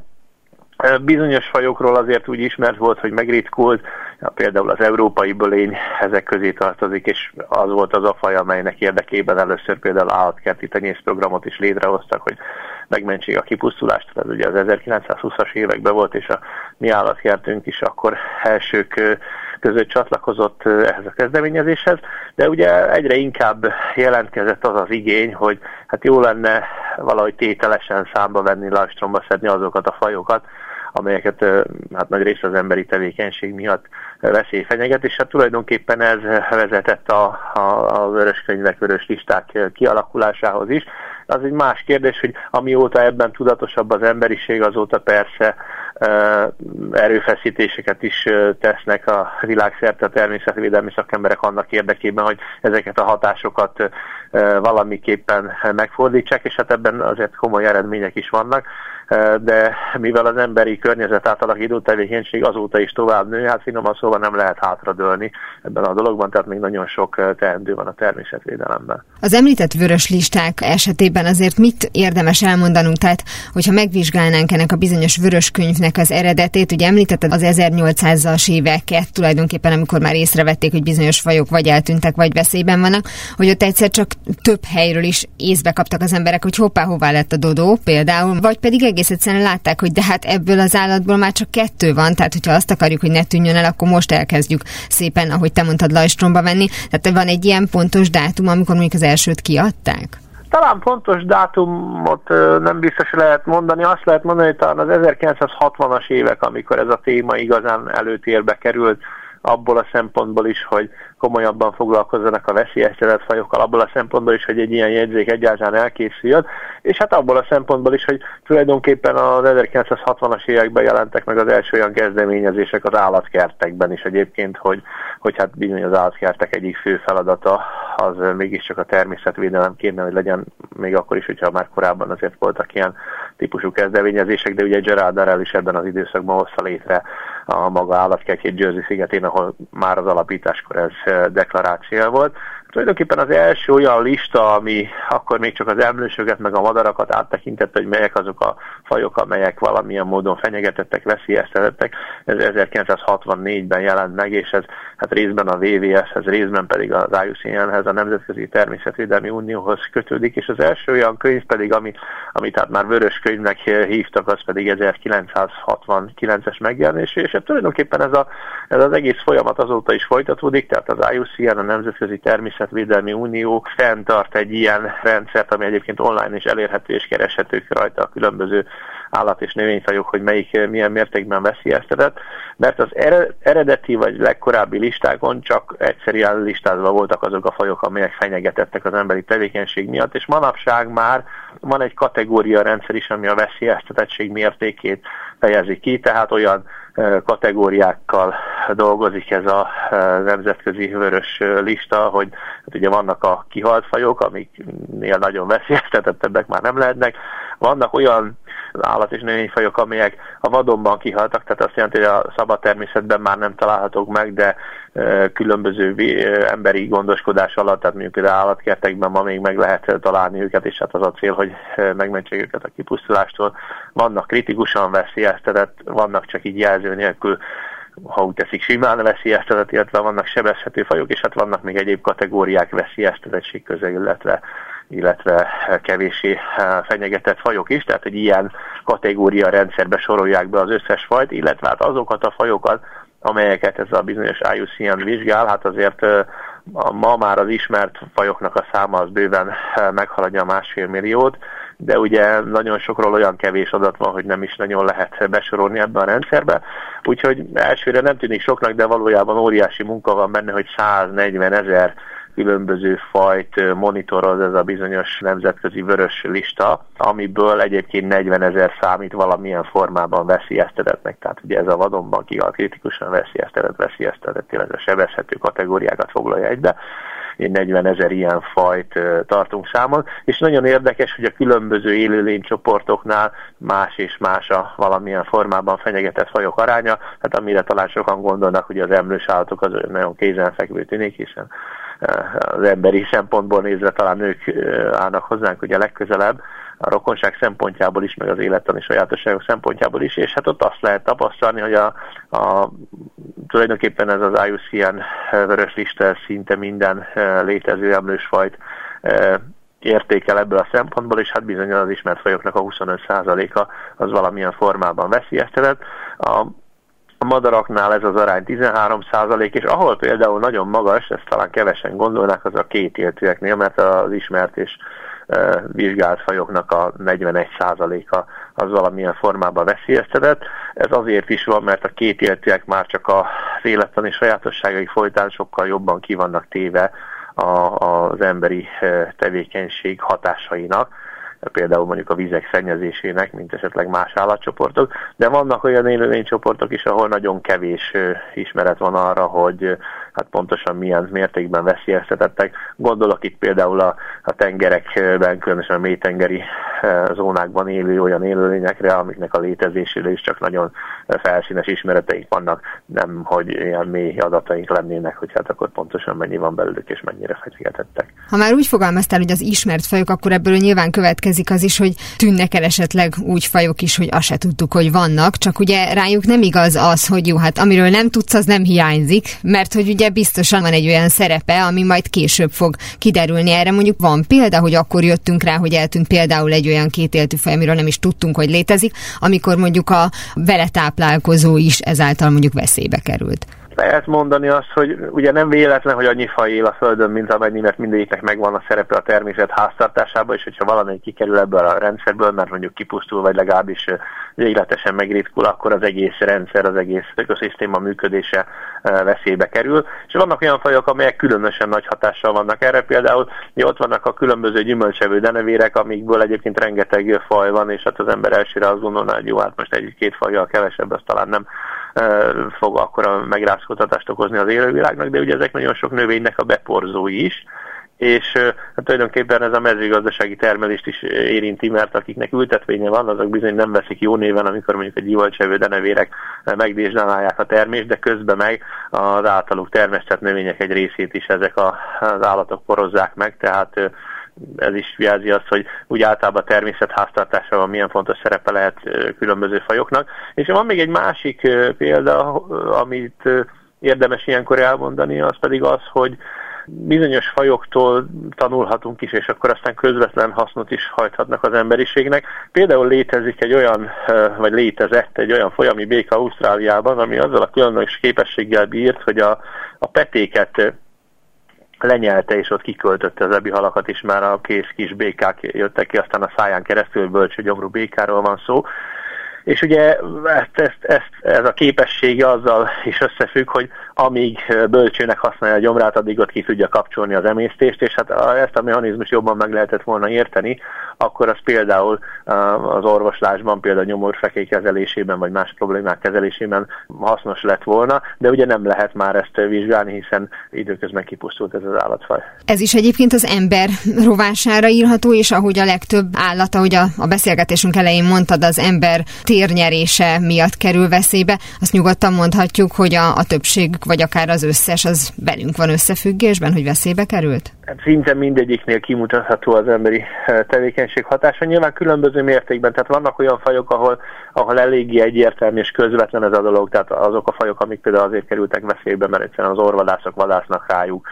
Bizonyos fajokról azért úgy ismert volt, hogy megritkult, például az európai bölény ezek közé tartozik, és az volt az a faj, amelynek érdekében először például állatkerti tenyészprogramot is létrehoztak, hogy megmentsék a kipusztulást. Ez ugye az 1920-as években volt, és a mi állatkertünk is akkor elsők között csatlakozott ehhez a kezdeményezéshez, de ugye egyre inkább jelentkezett az az igény, hogy hát jó lenne valahogy tételesen számba venni, lajstromba szedni azokat a fajokat, amelyeket hát nagy része az emberi tevékenység miatt veszély fenyeget, és hát tulajdonképpen ez vezetett a, a, a vörös könyvek, vörös listák kialakulásához is. Az egy más kérdés, hogy amióta ebben tudatosabb az emberiség, azóta persze erőfeszítéseket is tesznek a világszerte a természetvédelmi szakemberek annak érdekében, hogy ezeket a hatásokat valamiképpen megfordítsák, és hát ebben azért komoly eredmények is vannak de mivel az emberi környezet átalakító tevékenység azóta is tovább nő, hát finoman szóval nem lehet hátradőlni ebben a dologban, tehát még nagyon sok teendő van a természetvédelemben. Az említett vörös listák esetében azért mit érdemes elmondanunk? Tehát, hogyha megvizsgálnánk ennek a bizonyos vörös könyvnek az eredetét, ugye említetted az 1800-as éveket tulajdonképpen, amikor már észrevették, hogy bizonyos fajok vagy eltűntek, vagy veszélyben vannak, hogy ott egyszer csak több helyről is észbe kaptak az emberek, hogy hoppá, hová lett a dodó például, vagy pedig egész egyszerűen látták, hogy de hát ebből az állatból már csak kettő van, tehát hogyha azt akarjuk, hogy ne tűnjön el, akkor most elkezdjük szépen, ahogy te mondtad, lajstromba venni. Tehát van egy ilyen pontos dátum, amikor mondjuk az elsőt kiadták? Talán pontos dátumot nem biztos lehet mondani, azt lehet mondani, hogy talán az 1960-as évek, amikor ez a téma igazán előtérbe került, abból a szempontból is, hogy komolyabban foglalkozzanak a veszélyeztetett fajokkal, abból a szempontból is, hogy egy ilyen jegyzék egyáltalán elkészüljön, és hát abból a szempontból is, hogy tulajdonképpen az 1960-as években jelentek meg az első olyan kezdeményezések az állatkertekben is egyébként, hogy, hogy hát bizony az állatkertek egyik fő feladata az mégiscsak a természetvédelem kéne, hogy legyen még akkor is, hogyha már korábban azért voltak ilyen típusú kezdeményezések, de ugye Gerard Darrell is ebben az időszakban hozta létre a maga állatkertjét Jersey szigetén, ahol már az alapításkor ez deklaráció volt. Tulajdonképpen az első olyan lista, ami akkor még csak az emlősöket meg a madarakat áttekintett, hogy melyek azok a fajok, amelyek valamilyen módon fenyegetettek, veszélyeztetettek, ez 1964-ben jelent meg, és ez hát részben a WWF-hez, részben pedig az IUCN-hez, a Nemzetközi Természetvédelmi Unióhoz kötődik, és az első olyan könyv pedig, ami, amit hát már vörös könyvnek hívtak, az pedig 1969-es megjelenés, és hát tulajdonképpen ez, a, ez az egész folyamat azóta is folytatódik, tehát az IUCN, a Nemzetközi Természetvédelmi Unió fenntart egy ilyen rendszert, ami egyébként online is elérhető és kereshető rajta a különböző állat- és növényfajok, hogy melyik milyen mértékben veszélyeztetett, mert az eredeti vagy legkorábbi listákon csak egyszerűen listázva voltak azok a fajok, amelyek fenyegetettek az emberi tevékenység miatt, és manapság már van egy kategória rendszer is, ami a veszélyeztetettség mértékét fejezi ki, tehát olyan kategóriákkal dolgozik ez a nemzetközi vörös lista, hogy hát ugye vannak a kihalt fajok, amiknél nagyon veszélyeztetettebbek már nem lehetnek, vannak olyan állat- és növényfajok, amelyek a vadonban kihaltak, tehát azt jelenti, hogy a szabad természetben már nem találhatók meg, de különböző emberi gondoskodás alatt, tehát mondjuk például állatkertekben ma még meg lehet találni őket, és hát az a cél, hogy megmentsék őket a kipusztulástól. Vannak kritikusan veszélyeztetett, vannak csak így jelző nélkül ha úgy teszik, simán veszélyeztetett, illetve vannak sebezhető fajok, és hát vannak még egyéb kategóriák veszélyeztetettség közé, illetve illetve kevéssé fenyegetett fajok is, tehát egy ilyen kategória rendszerbe sorolják be az összes fajt, illetve hát azokat a fajokat, amelyeket ez a bizonyos IUCN vizsgál, hát azért a, ma már az ismert fajoknak a száma az bőven meghaladja a másfél milliót, de ugye nagyon sokról olyan kevés adat van, hogy nem is nagyon lehet besorolni ebbe a rendszerbe. Úgyhogy elsőre nem tűnik soknak, de valójában óriási munka van benne, hogy 140 ezer különböző fajt monitoroz ez a bizonyos nemzetközi vörös lista, amiből egyébként 40 ezer számít valamilyen formában veszélyeztetetnek. Tehát ugye ez a vadonban kihalt kritikusan veszélyeztetett, veszélyeztetett, illetve sebezhető kategóriákat foglalja egybe. 40 ezer ilyen fajt tartunk számon, és nagyon érdekes, hogy a különböző élőlénycsoportoknál más és más a valamilyen formában fenyegetett fajok aránya, hát amire talán sokan gondolnak, hogy az emlős állatok az nagyon kézenfekvő tűnik, hiszen az emberi szempontból nézve talán ők állnak hozzánk ugye legközelebb, a rokonság szempontjából is, meg az élettani sajátosságok szempontjából is, és hát ott azt lehet tapasztalni, hogy a, a tulajdonképpen ez az IUCN vörös lista szinte minden létező emlősfajt értékel ebből a szempontból, és hát bizony az ismert fajoknak a 25%-a az valamilyen formában veszélyeztetett. A a madaraknál ez az arány 13 százalék, és ahol például nagyon magas, ezt talán kevesen gondolnák, az a két éltőeknél, mert az ismert és e, vizsgált fajoknak a 41 százaléka az valamilyen formában veszélyeztetett. Ez azért is van, mert a két éltőek már csak a élettani sajátosságai folytán sokkal jobban kivannak téve a, az emberi tevékenység hatásainak például mondjuk a vizek szennyezésének, mint esetleg más állatcsoportok, de vannak olyan élőlénycsoportok is, ahol nagyon kevés ismeret van arra, hogy hát pontosan milyen mértékben veszélyeztetettek. Gondolok itt például a, a tengerekben, különösen a mélytengeri zónákban élő olyan élőlényekre, amiknek a létezéséről is csak nagyon felszínes ismereteink vannak, nem hogy ilyen mély adataink lennének, hogy hát akkor pontosan mennyi van belőlük és mennyire fenyegetettek. Ha már úgy fogalmaztál, hogy az ismert fajok, akkor ebből nyilván következik az is, hogy tűnnek el esetleg úgy fajok is, hogy azt se tudtuk, hogy vannak, csak ugye rájuk nem igaz az, hogy jó, hát amiről nem tudsz, az nem hiányzik, mert hogy ugye biztosan van egy olyan szerepe, ami majd később fog kiderülni. Erre mondjuk van példa, hogy akkor jöttünk rá, hogy eltűnt például egy olyan kétéltű faj, amiről nem is tudtunk, hogy létezik, amikor mondjuk a vele táplálkozó is ezáltal mondjuk veszélybe került lehet mondani azt, hogy ugye nem véletlen, hogy annyi faj él a Földön, mint amennyi, mert mindegyiknek megvan a szerepe a természet háztartásában, és hogyha valamelyik kikerül ebből a rendszerből, mert mondjuk kipusztul, vagy legalábbis végletesen megritkul, akkor az egész rendszer, az egész ökoszisztéma működése veszélybe kerül. És vannak olyan fajok, amelyek különösen nagy hatással vannak erre. Például ott vannak a különböző gyümölcsevő denevérek, amikből egyébként rengeteg faj van, és hát az ember elsőre azt gondolná, hogy jó, hát most egy-két fajjal kevesebb, az talán nem fog akkor a megrázkutatást okozni az élővilágnak, de ugye ezek nagyon sok növénynek a beporzói is, és hát tulajdonképpen ez a mezőgazdasági termelést is érinti, mert akiknek ültetvénye van, azok bizony nem veszik jó néven, amikor mondjuk egy gyümölcsevő denevérek megdésnálják a termést, de közben meg az általuk termesztett növények egy részét is ezek az állatok porozzák meg, tehát ez is jelzi azt, hogy úgy általában a természet háztartásában milyen fontos szerepe lehet különböző fajoknak. És van még egy másik példa, amit érdemes ilyenkor elmondani, az pedig az, hogy bizonyos fajoktól tanulhatunk is, és akkor aztán közvetlen hasznot is hajthatnak az emberiségnek. Például létezik egy olyan, vagy létezett egy olyan folyami béka Ausztráliában, ami azzal a különleges képességgel bírt, hogy a, a petéket lenyelte, és ott kiköltötte az ebi halakat is, már a kész kis békák jöttek ki, aztán a száján keresztül bölcső gyomrú békáról van szó. És ugye ezt, ezt, ezt, ez a képessége azzal is összefügg, hogy amíg bölcsőnek használja a gyomrát, addig ott ki tudja kapcsolni az emésztést, és hát ezt a mechanizmus jobban meg lehetett volna érteni, akkor az például az orvoslásban, például nyomorfekély kezelésében, vagy más problémák kezelésében hasznos lett volna, de ugye nem lehet már ezt vizsgálni, hiszen időközben kipusztult ez az állatfaj. Ez is egyébként az ember rovására írható, és ahogy a legtöbb állat, ahogy a, a beszélgetésünk elején mondtad, az ember térnyerése miatt kerül veszélybe, azt nyugodtan mondhatjuk, hogy a, a többség vagy akár az összes, az velünk van összefüggésben, hogy veszélybe került? Hát szinte mindegyiknél kimutatható az emberi eh, tevékenység hatása. Nyilván különböző mértékben, tehát vannak olyan fajok, ahol, ahol eléggé egyértelmű és közvetlen ez a dolog, tehát azok a fajok, amik például azért kerültek veszélybe, mert egyszerűen az orvadászok vadásznak rájuk,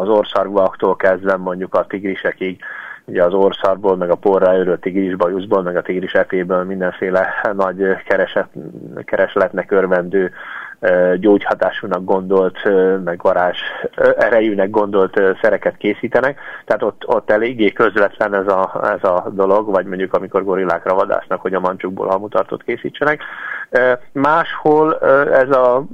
az orszarvaktól kezdve mondjuk a tigrisekig, ugye az orszarból, meg a porrá örő tigris bajuszból, meg a tigris epéből mindenféle nagy kereset, keresletnek örvendő gyógyhatásúnak gondolt, meg varázs erejűnek gondolt szereket készítenek, tehát ott, ott eléggé közvetlen ez a, ez a dolog, vagy mondjuk amikor gorillákra vadásznak, hogy a mancsukból hamutartót készítsenek. Máshol ez a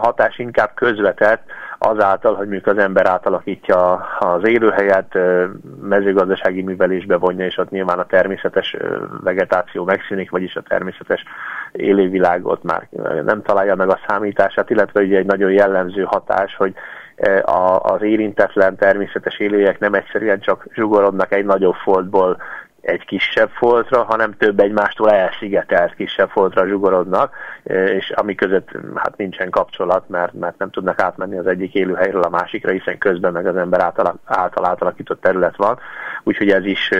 hatás inkább közvetett, azáltal, hogy mondjuk az ember átalakítja az élőhelyet, mezőgazdasági művelésbe vonja, és ott nyilván a természetes vegetáció megszűnik, vagyis a természetes élővilágot már nem találja meg a számítását, illetve ugye egy nagyon jellemző hatás, hogy az érintetlen természetes élőhelyek nem egyszerűen csak zsugorodnak egy nagyobb foltból egy kisebb foltra, hanem több egymástól elszigetelt kisebb foltra zsugorodnak, és ami között hát nincsen kapcsolat, mert, mert nem tudnak átmenni az egyik élőhelyről a másikra, hiszen közben meg az ember által, által átalakított terület van, úgyhogy ez is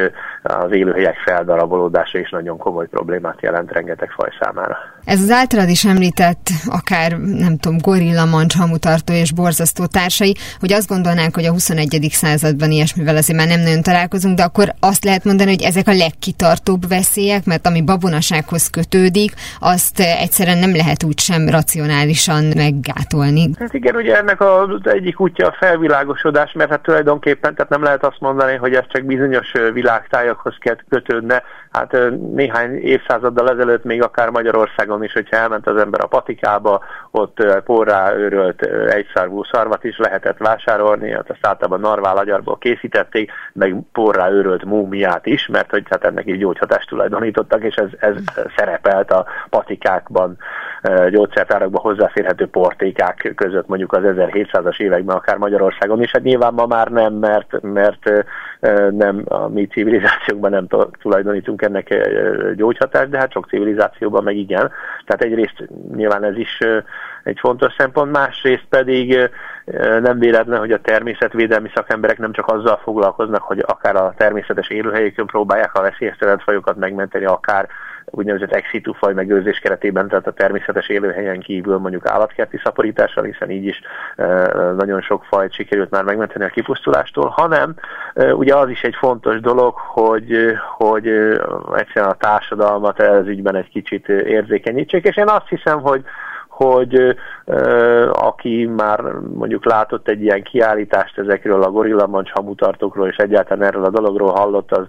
az élőhelyek feldarabolódása is nagyon komoly problémát jelent rengeteg faj számára. Ez az általad is említett, akár nem tudom, gorilla, mancs, hamutartó és borzasztó társai, hogy azt gondolnánk, hogy a 21. században ilyesmivel azért már nem nagyon találkozunk, de akkor azt lehet mondani, hogy ezek a legkitartóbb veszélyek, mert ami babonasághoz kötődik, azt egyszerűen nem lehet úgy sem racionálisan meggátolni. Hát igen, ugye ennek az egyik útja a felvilágosodás, mert hát tulajdonképpen tehát nem lehet azt mondani, hogy ez csak bizonyos világtájakhoz kötődne. Hát néhány évszázaddal ezelőtt még akár Magyarországon is, hogyha elment az ember a patikába, ott porrá őrölt egyszárvú szarvat is lehetett vásárolni, hát azt általában narvál agyarból készítették, meg porrá őrölt múmiát is, mert hogy hát ennek is gyógyhatást tulajdonítottak, és ez, ez szerepelt a patikákban, gyógyszertárakban hozzáférhető portékák között mondjuk az 1700-as években, akár Magyarországon is. Hát nyilván ma már nem, mert, mert nem a mi civilizációkban nem tulajdonítunk ennek gyógyhatást, de hát sok civilizációban meg igen. Tehát egyrészt nyilván ez is egy fontos szempont, másrészt pedig nem véletlen, hogy a természetvédelmi szakemberek nem csak azzal foglalkoznak, hogy akár a természetes élőhelyükön próbálják a veszélyeztetett fajokat megmenteni, akár úgynevezett ex situ faj megőrzés keretében, tehát a természetes élőhelyen kívül mondjuk állatkerti szaporítással, hiszen így is nagyon sok fajt sikerült már megmenteni a kipusztulástól, hanem ugye az is egy fontos dolog, hogy, hogy egyszerűen a társadalmat ez ügyben egy kicsit érzékenyítsék, és én azt hiszem, hogy hogy aki már mondjuk látott egy ilyen kiállítást ezekről a gorillamancs hamutartókról, és egyáltalán erről a dologról hallott, az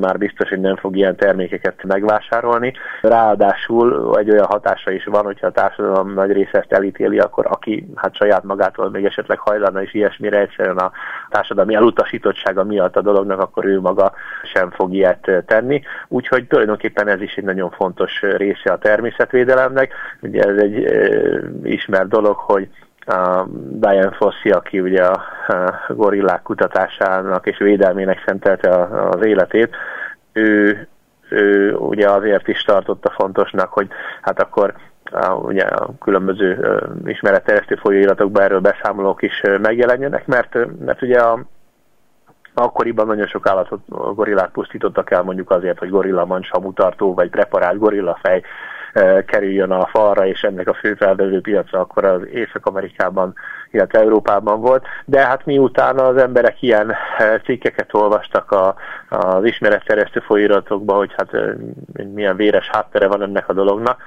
már biztos, hogy nem fog ilyen termékeket megvásárolni. Ráadásul egy olyan hatása is van, hogyha a társadalom nagy része ezt elítéli, akkor aki hát saját magától még esetleg hajlana is ilyesmire egyszerűen a társadalmi elutasítottsága miatt a dolognak, akkor ő maga sem fog ilyet tenni. Úgyhogy tulajdonképpen ez is egy nagyon fontos része a természetvédelemnek. Ugye ez egy ismert dolog, hogy a Diane Fossi, aki ugye a gorillák kutatásának és védelmének szentelte az életét, ő, ő ugye azért is tartotta fontosnak, hogy hát akkor a, ugye a különböző ismeretterjesztő folyóiratokban erről beszámolók is megjelenjenek, mert, mert ugye a, akkoriban nagyon sok állatot, gorillát pusztítottak el mondjuk azért, hogy gorilla mancshamutartó vagy preparált gorillafej kerüljön a falra, és ennek a fő felvevő piaca akkor az Észak-Amerikában, illetve Európában volt. De hát miután az emberek ilyen cikkeket olvastak a, az ismeretterjesztő folyóiratokba, hogy hát milyen véres háttere van ennek a dolognak,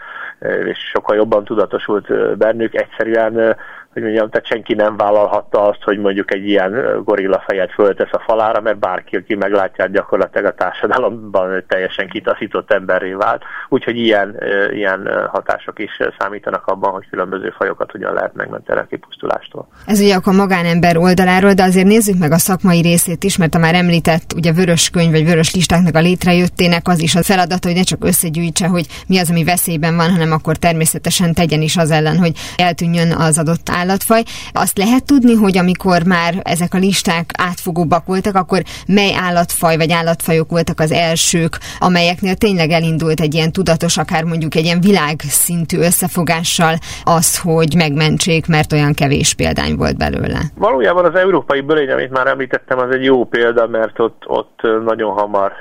és sokkal jobban tudatosult bennük, egyszerűen hogy mondjam, tehát senki nem vállalhatta azt, hogy mondjuk egy ilyen gorilla fejet föltesz a falára, mert bárki, aki meglátja, gyakorlatilag a társadalomban teljesen kitaszított emberré vált. Úgyhogy ilyen, ilyen hatások is számítanak abban, hogy különböző fajokat hogyan lehet megmenteni a kipusztulástól. Ez ugye akkor magánember oldaláról, de azért nézzük meg a szakmai részét is, mert a már említett ugye vörös könyv vagy vörös listáknak a létrejöttének az is a feladata, hogy ne csak összegyűjtse, hogy mi az, ami veszélyben van, hanem akkor természetesen tegyen is az ellen, hogy eltűnjön az adott állat állatfaj. Azt lehet tudni, hogy amikor már ezek a listák átfogóbbak voltak, akkor mely állatfaj vagy állatfajok voltak az elsők, amelyeknél tényleg elindult egy ilyen tudatos, akár mondjuk egy ilyen világszintű összefogással az, hogy megmentsék, mert olyan kevés példány volt belőle. Valójában az európai bölény, amit már említettem, az egy jó példa, mert ott, ott nagyon hamar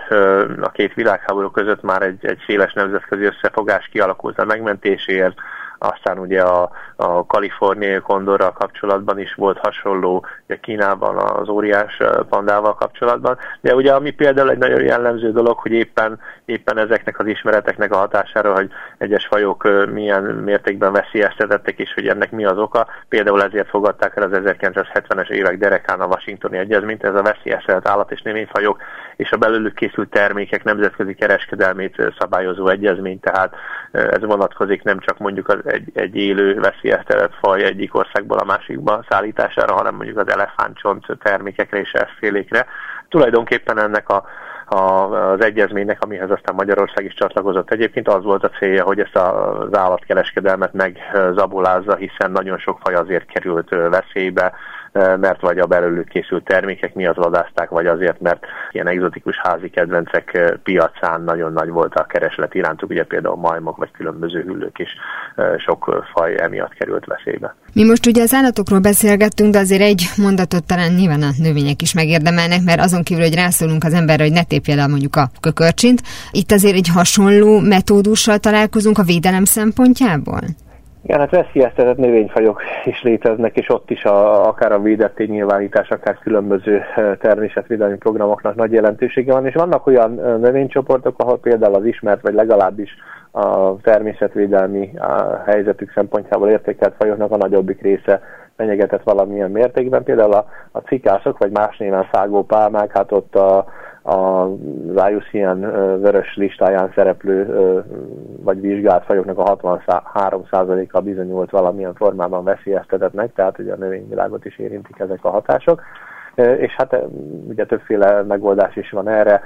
a két világháború között már egy, egy széles nemzetközi összefogás kialakult a megmentéséért, aztán ugye a, a kaliforniai kondorral kapcsolatban is volt hasonló, ugye Kínában az óriás pandával kapcsolatban, de ugye ami például egy nagyon jellemző dolog, hogy éppen, éppen ezeknek az ismereteknek a hatására, hogy egyes fajok milyen mértékben veszélyeztetettek, és hogy ennek mi az oka, például ezért fogadták el az 1970-es évek derekán a Washingtoni Egyezményt, ez a veszélyeztetett állat és növényfajok és a belőlük készült termékek nemzetközi kereskedelmét szabályozó egyezmény, tehát ez vonatkozik nem csak mondjuk az egy, egy élő veszélyeztetett faj egyik országból a másikba szállítására, hanem mondjuk az elefántcsont termékekre és effélékre. Tulajdonképpen ennek a az egyezménynek, amihez aztán Magyarország is csatlakozott. Egyébként az volt a célja, hogy ezt az állatkereskedelmet megzabolázza, hiszen nagyon sok faj azért került veszélybe, mert vagy a belőlük készült termékek miatt vadázták, vagy azért, mert ilyen egzotikus házi kedvencek piacán nagyon nagy volt a kereslet irántuk, ugye például majmok vagy különböző hüllők is sok faj emiatt került veszélybe. Mi most ugye az állatokról beszélgettünk, de azért egy mondatot talán nyilván a növények is megérdemelnek, mert azon kívül, hogy rászólunk az emberre, hogy ne tépje le mondjuk a kökörcsint, itt azért egy hasonló metódussal találkozunk a védelem szempontjából? Igen, hát veszélyeztetett növényfajok is léteznek, és ott is a, akár a védett nyilvánítás, akár különböző természetvédelmi programoknak nagy jelentősége van, és vannak olyan növénycsoportok, ahol például az ismert, vagy legalábbis a természetvédelmi a helyzetük szempontjából értékelt fajoknak a nagyobbik része fenyegetett valamilyen mértékben. Például a, a cikászok, vagy más néven szágó pálmák, hát ott a, az IUCN vörös listáján szereplő vagy vizsgált fajoknak a 63%-a bizonyult valamilyen formában veszélyeztetetnek, tehát ugye a növényvilágot is érintik ezek a hatások és hát ugye többféle megoldás is van erre.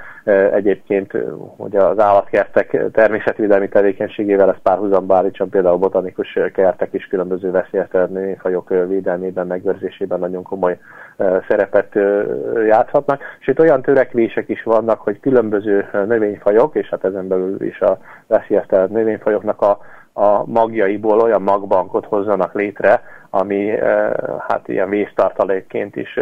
Egyébként ugye az állatkertek természetvédelmi tevékenységével ez párhuzamba állítson, például botanikus kertek is különböző veszélyeztető fajok védelmében, megőrzésében nagyon komoly szerepet játszhatnak. Itt olyan törekvések is vannak, hogy különböző növényfajok, és hát ezen belül is a veszélyeztetett növényfajoknak a, a magjaiból olyan magbankot hozzanak létre, ami hát ilyen víztartalékként is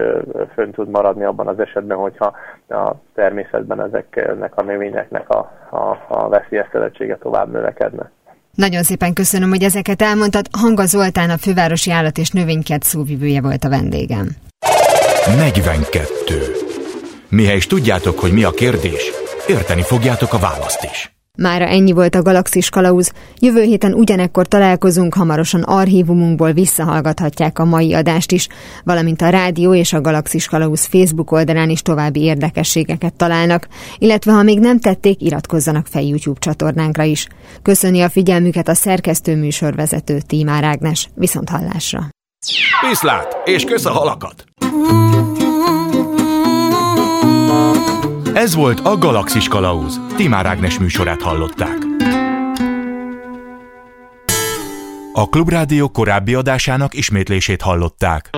fönn tud maradni abban az esetben, hogyha a természetben ezeknek a növényeknek a, a, a veszélyeztetettsége tovább növekedne. Nagyon szépen köszönöm, hogy ezeket elmondtad. Hanga Zoltán, a Fővárosi Állat és Növénykert szóvivője volt a vendégem. 42. Mihez is tudjátok, hogy mi a kérdés, érteni fogjátok a választ is. Mára ennyi volt a Galaxis Kalauz. Jövő héten ugyanekkor találkozunk, hamarosan archívumunkból visszahallgathatják a mai adást is, valamint a rádió és a Galaxis Kalauz Facebook oldalán is további érdekességeket találnak, illetve ha még nem tették, iratkozzanak fel YouTube csatornánkra is. Köszöni a figyelmüket a szerkesztő műsorvezető Tímár Ágnes. Viszont hallásra! Viszlát, és kösz a halakat! Ez volt a Galaxis Kalauz. Timár Ágnes műsorát hallották. A Klubrádió korábbi adásának ismétlését hallották.